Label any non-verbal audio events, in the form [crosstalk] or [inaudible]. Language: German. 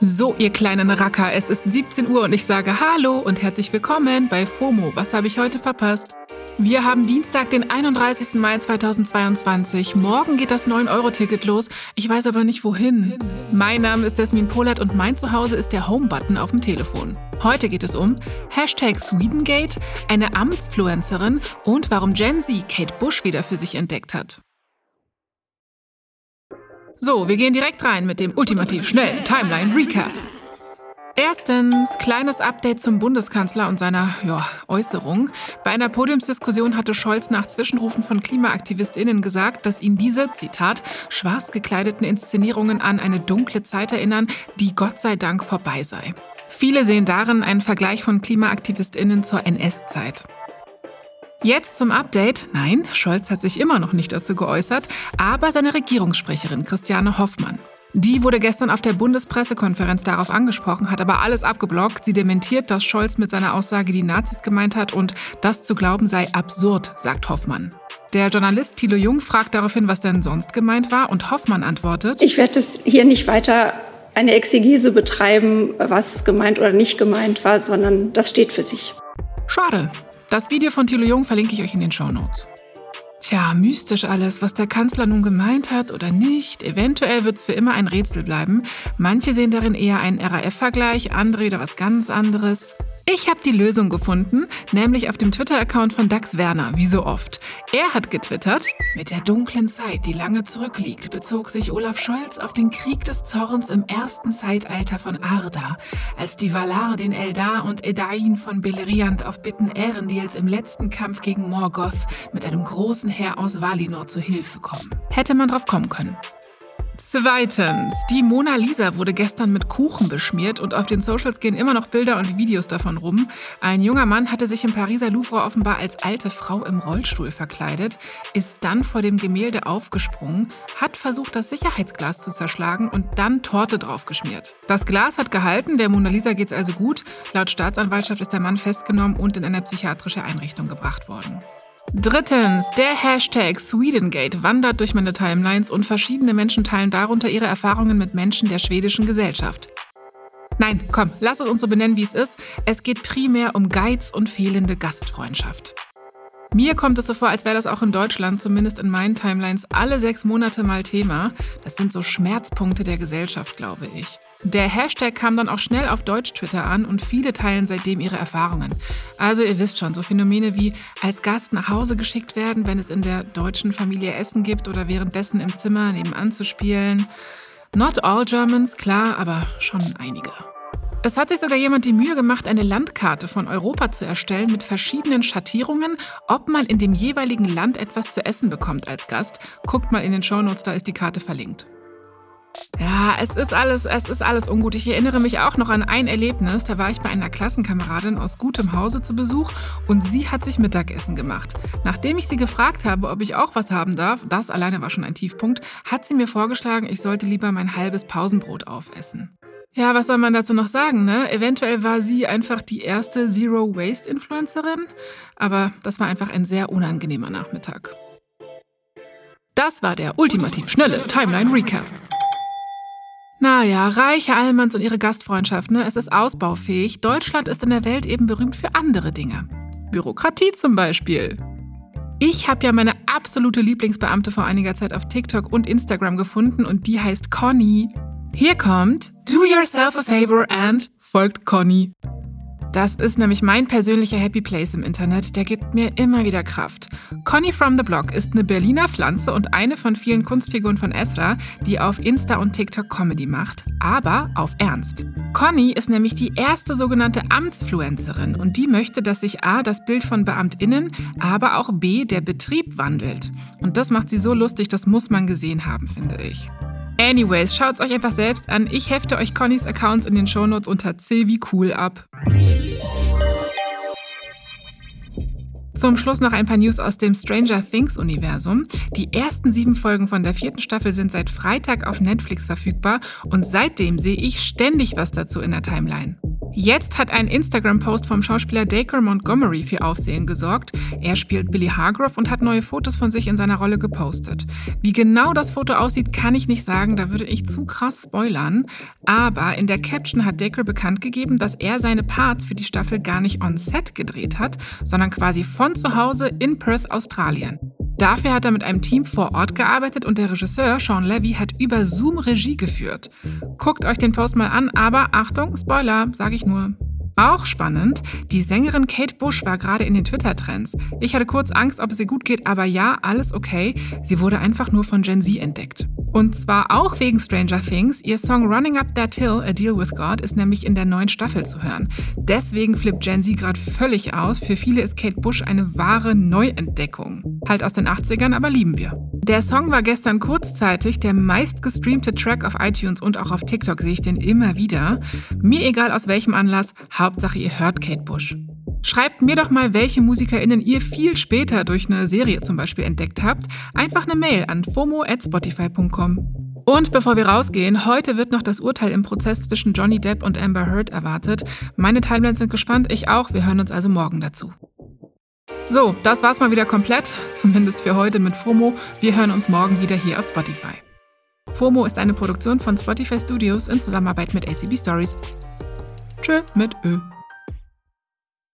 So, ihr kleinen Racker, es ist 17 Uhr und ich sage Hallo und herzlich willkommen bei FOMO. Was habe ich heute verpasst? Wir haben Dienstag, den 31. Mai 2022. Morgen geht das 9-Euro-Ticket los. Ich weiß aber nicht wohin. Mein Name ist Jasmin Polat und mein Zuhause ist der Home-Button auf dem Telefon. Heute geht es um Hashtag Swedengate, eine Amtsfluencerin und warum Gen Z Kate Bush wieder für sich entdeckt hat. So, wir gehen direkt rein mit dem ultimativ schnellen Timeline Recap. Erstens, kleines Update zum Bundeskanzler und seiner ja, Äußerung. Bei einer Podiumsdiskussion hatte Scholz nach Zwischenrufen von KlimaaktivistInnen gesagt, dass ihn diese, Zitat, schwarz gekleideten Inszenierungen an eine dunkle Zeit erinnern, die Gott sei Dank vorbei sei. Viele sehen darin einen Vergleich von KlimaaktivistInnen zur NS-Zeit. Jetzt zum Update. Nein, Scholz hat sich immer noch nicht dazu geäußert, aber seine Regierungssprecherin Christiane Hoffmann. Die wurde gestern auf der Bundespressekonferenz darauf angesprochen, hat aber alles abgeblockt. Sie dementiert, dass Scholz mit seiner Aussage die Nazis gemeint hat und das zu glauben sei absurd, sagt Hoffmann. Der Journalist Thilo Jung fragt daraufhin, was denn sonst gemeint war und Hoffmann antwortet, Ich werde es hier nicht weiter eine Exegese betreiben, was gemeint oder nicht gemeint war, sondern das steht für sich. Schade, das Video von Thilo Jung verlinke ich euch in den Show Notes. Tja, mystisch alles, was der Kanzler nun gemeint hat oder nicht. Eventuell wird es für immer ein Rätsel bleiben. Manche sehen darin eher einen RAF-Vergleich, andere wieder was ganz anderes. Ich habe die Lösung gefunden, nämlich auf dem Twitter-Account von Dax Werner, wie so oft. Er hat getwittert, mit der dunklen Zeit, die lange zurückliegt, bezog sich Olaf Scholz auf den Krieg des Zorns im ersten Zeitalter von Arda, als die Valar den Eldar und Edain von Beleriand auf Bitten Erendils im letzten Kampf gegen Morgoth mit einem großen Heer aus Valinor zu Hilfe kommen. Hätte man drauf kommen können. Zweitens, die Mona Lisa wurde gestern mit Kuchen beschmiert und auf den Socials gehen immer noch Bilder und Videos davon rum. Ein junger Mann hatte sich im Pariser Louvre offenbar als alte Frau im Rollstuhl verkleidet, ist dann vor dem Gemälde aufgesprungen, hat versucht, das Sicherheitsglas zu zerschlagen und dann Torte draufgeschmiert. Das Glas hat gehalten, der Mona Lisa geht's also gut. Laut Staatsanwaltschaft ist der Mann festgenommen und in eine psychiatrische Einrichtung gebracht worden. Drittens, der Hashtag Swedengate wandert durch meine Timelines und verschiedene Menschen teilen darunter ihre Erfahrungen mit Menschen der schwedischen Gesellschaft. Nein, komm, lass es uns so benennen, wie es ist. Es geht primär um Geiz und fehlende Gastfreundschaft. Mir kommt es so vor, als wäre das auch in Deutschland, zumindest in meinen Timelines, alle sechs Monate mal Thema. Das sind so Schmerzpunkte der Gesellschaft, glaube ich. Der Hashtag kam dann auch schnell auf Deutsch-Twitter an und viele teilen seitdem ihre Erfahrungen. Also ihr wisst schon, so Phänomene wie als Gast nach Hause geschickt werden, wenn es in der deutschen Familie Essen gibt oder währenddessen im Zimmer nebenan zu spielen. Not all Germans, klar, aber schon einige. Es hat sich sogar jemand die Mühe gemacht, eine Landkarte von Europa zu erstellen mit verschiedenen Schattierungen, ob man in dem jeweiligen Land etwas zu essen bekommt als Gast. Guckt mal in den Shownotes, da ist die Karte verlinkt. Ja, es ist alles, es ist alles ungut. Ich erinnere mich auch noch an ein Erlebnis. Da war ich bei einer Klassenkameradin aus gutem Hause zu Besuch und sie hat sich Mittagessen gemacht. Nachdem ich sie gefragt habe, ob ich auch was haben darf, das alleine war schon ein Tiefpunkt, hat sie mir vorgeschlagen, ich sollte lieber mein halbes Pausenbrot aufessen. Ja, was soll man dazu noch sagen, ne? Eventuell war sie einfach die erste Zero-Waste-Influencerin, aber das war einfach ein sehr unangenehmer Nachmittag. Das war der ultimativ schnelle Timeline-Recap. Naja, reiche Allmanns und ihre Gastfreundschaft, ne? Es ist ausbaufähig. Deutschland ist in der Welt eben berühmt für andere Dinge. Bürokratie zum Beispiel. Ich habe ja meine absolute Lieblingsbeamte vor einiger Zeit auf TikTok und Instagram gefunden und die heißt Conny. Hier kommt Do yourself a favor and folgt Conny. Das ist nämlich mein persönlicher Happy Place im Internet, der gibt mir immer wieder Kraft. Conny from the Block ist eine Berliner Pflanze und eine von vielen Kunstfiguren von Esra, die auf Insta und TikTok Comedy macht, aber auf Ernst. Conny ist nämlich die erste sogenannte Amtsfluencerin und die möchte, dass sich A das Bild von BeamtInnen, aber auch B der Betrieb wandelt. Und das macht sie so lustig, das muss man gesehen haben, finde ich. Anyways, schaut's euch einfach selbst an. Ich hefte euch Connys Accounts in den Shownotes unter C wie cool ab. Zum Schluss noch ein paar News aus dem Stranger Things-Universum. Die ersten sieben Folgen von der vierten Staffel sind seit Freitag auf Netflix verfügbar und seitdem sehe ich ständig was dazu in der Timeline. Jetzt hat ein Instagram-Post vom Schauspieler Dacre Montgomery für Aufsehen gesorgt. Er spielt Billy Hargrove und hat neue Fotos von sich in seiner Rolle gepostet. Wie genau das Foto aussieht, kann ich nicht sagen, da würde ich zu krass spoilern. Aber in der Caption hat Dacre bekannt gegeben, dass er seine Parts für die Staffel gar nicht on set gedreht hat, sondern quasi von zu Hause in Perth, Australien. Dafür hat er mit einem Team vor Ort gearbeitet und der Regisseur Sean Levy hat über Zoom Regie geführt. Guckt euch den Post mal an, aber Achtung, Spoiler, sage ich nur. Auch spannend, die Sängerin Kate Bush war gerade in den Twitter-Trends. Ich hatte kurz Angst, ob es ihr gut geht, aber ja, alles okay. Sie wurde einfach nur von Gen Z entdeckt. Und zwar auch wegen Stranger Things. Ihr Song Running Up That Hill, A Deal with God, ist nämlich in der neuen Staffel zu hören. Deswegen flippt Gen Z gerade völlig aus. Für viele ist Kate Bush eine wahre Neuentdeckung. Halt aus den 80ern, aber lieben wir. Der Song war gestern kurzzeitig der meistgestreamte Track auf iTunes und auch auf TikTok sehe ich den immer wieder. Mir egal aus welchem Anlass, Hauptsache ihr hört Kate Bush. Schreibt mir doch mal, welche MusikerInnen ihr viel später durch eine Serie zum Beispiel entdeckt habt. Einfach eine Mail an fomo.spotify.com. Und bevor wir rausgehen, heute wird noch das Urteil im Prozess zwischen Johnny Depp und Amber Heard erwartet. Meine Timelines sind gespannt, ich auch. Wir hören uns also morgen dazu. So, das war's mal wieder komplett, [laughs] zumindest für heute mit FOMO. Wir hören uns morgen wieder hier auf Spotify. FOMO ist eine Produktion von Spotify Studios in Zusammenarbeit mit ACB Stories. Tschö mit Ö.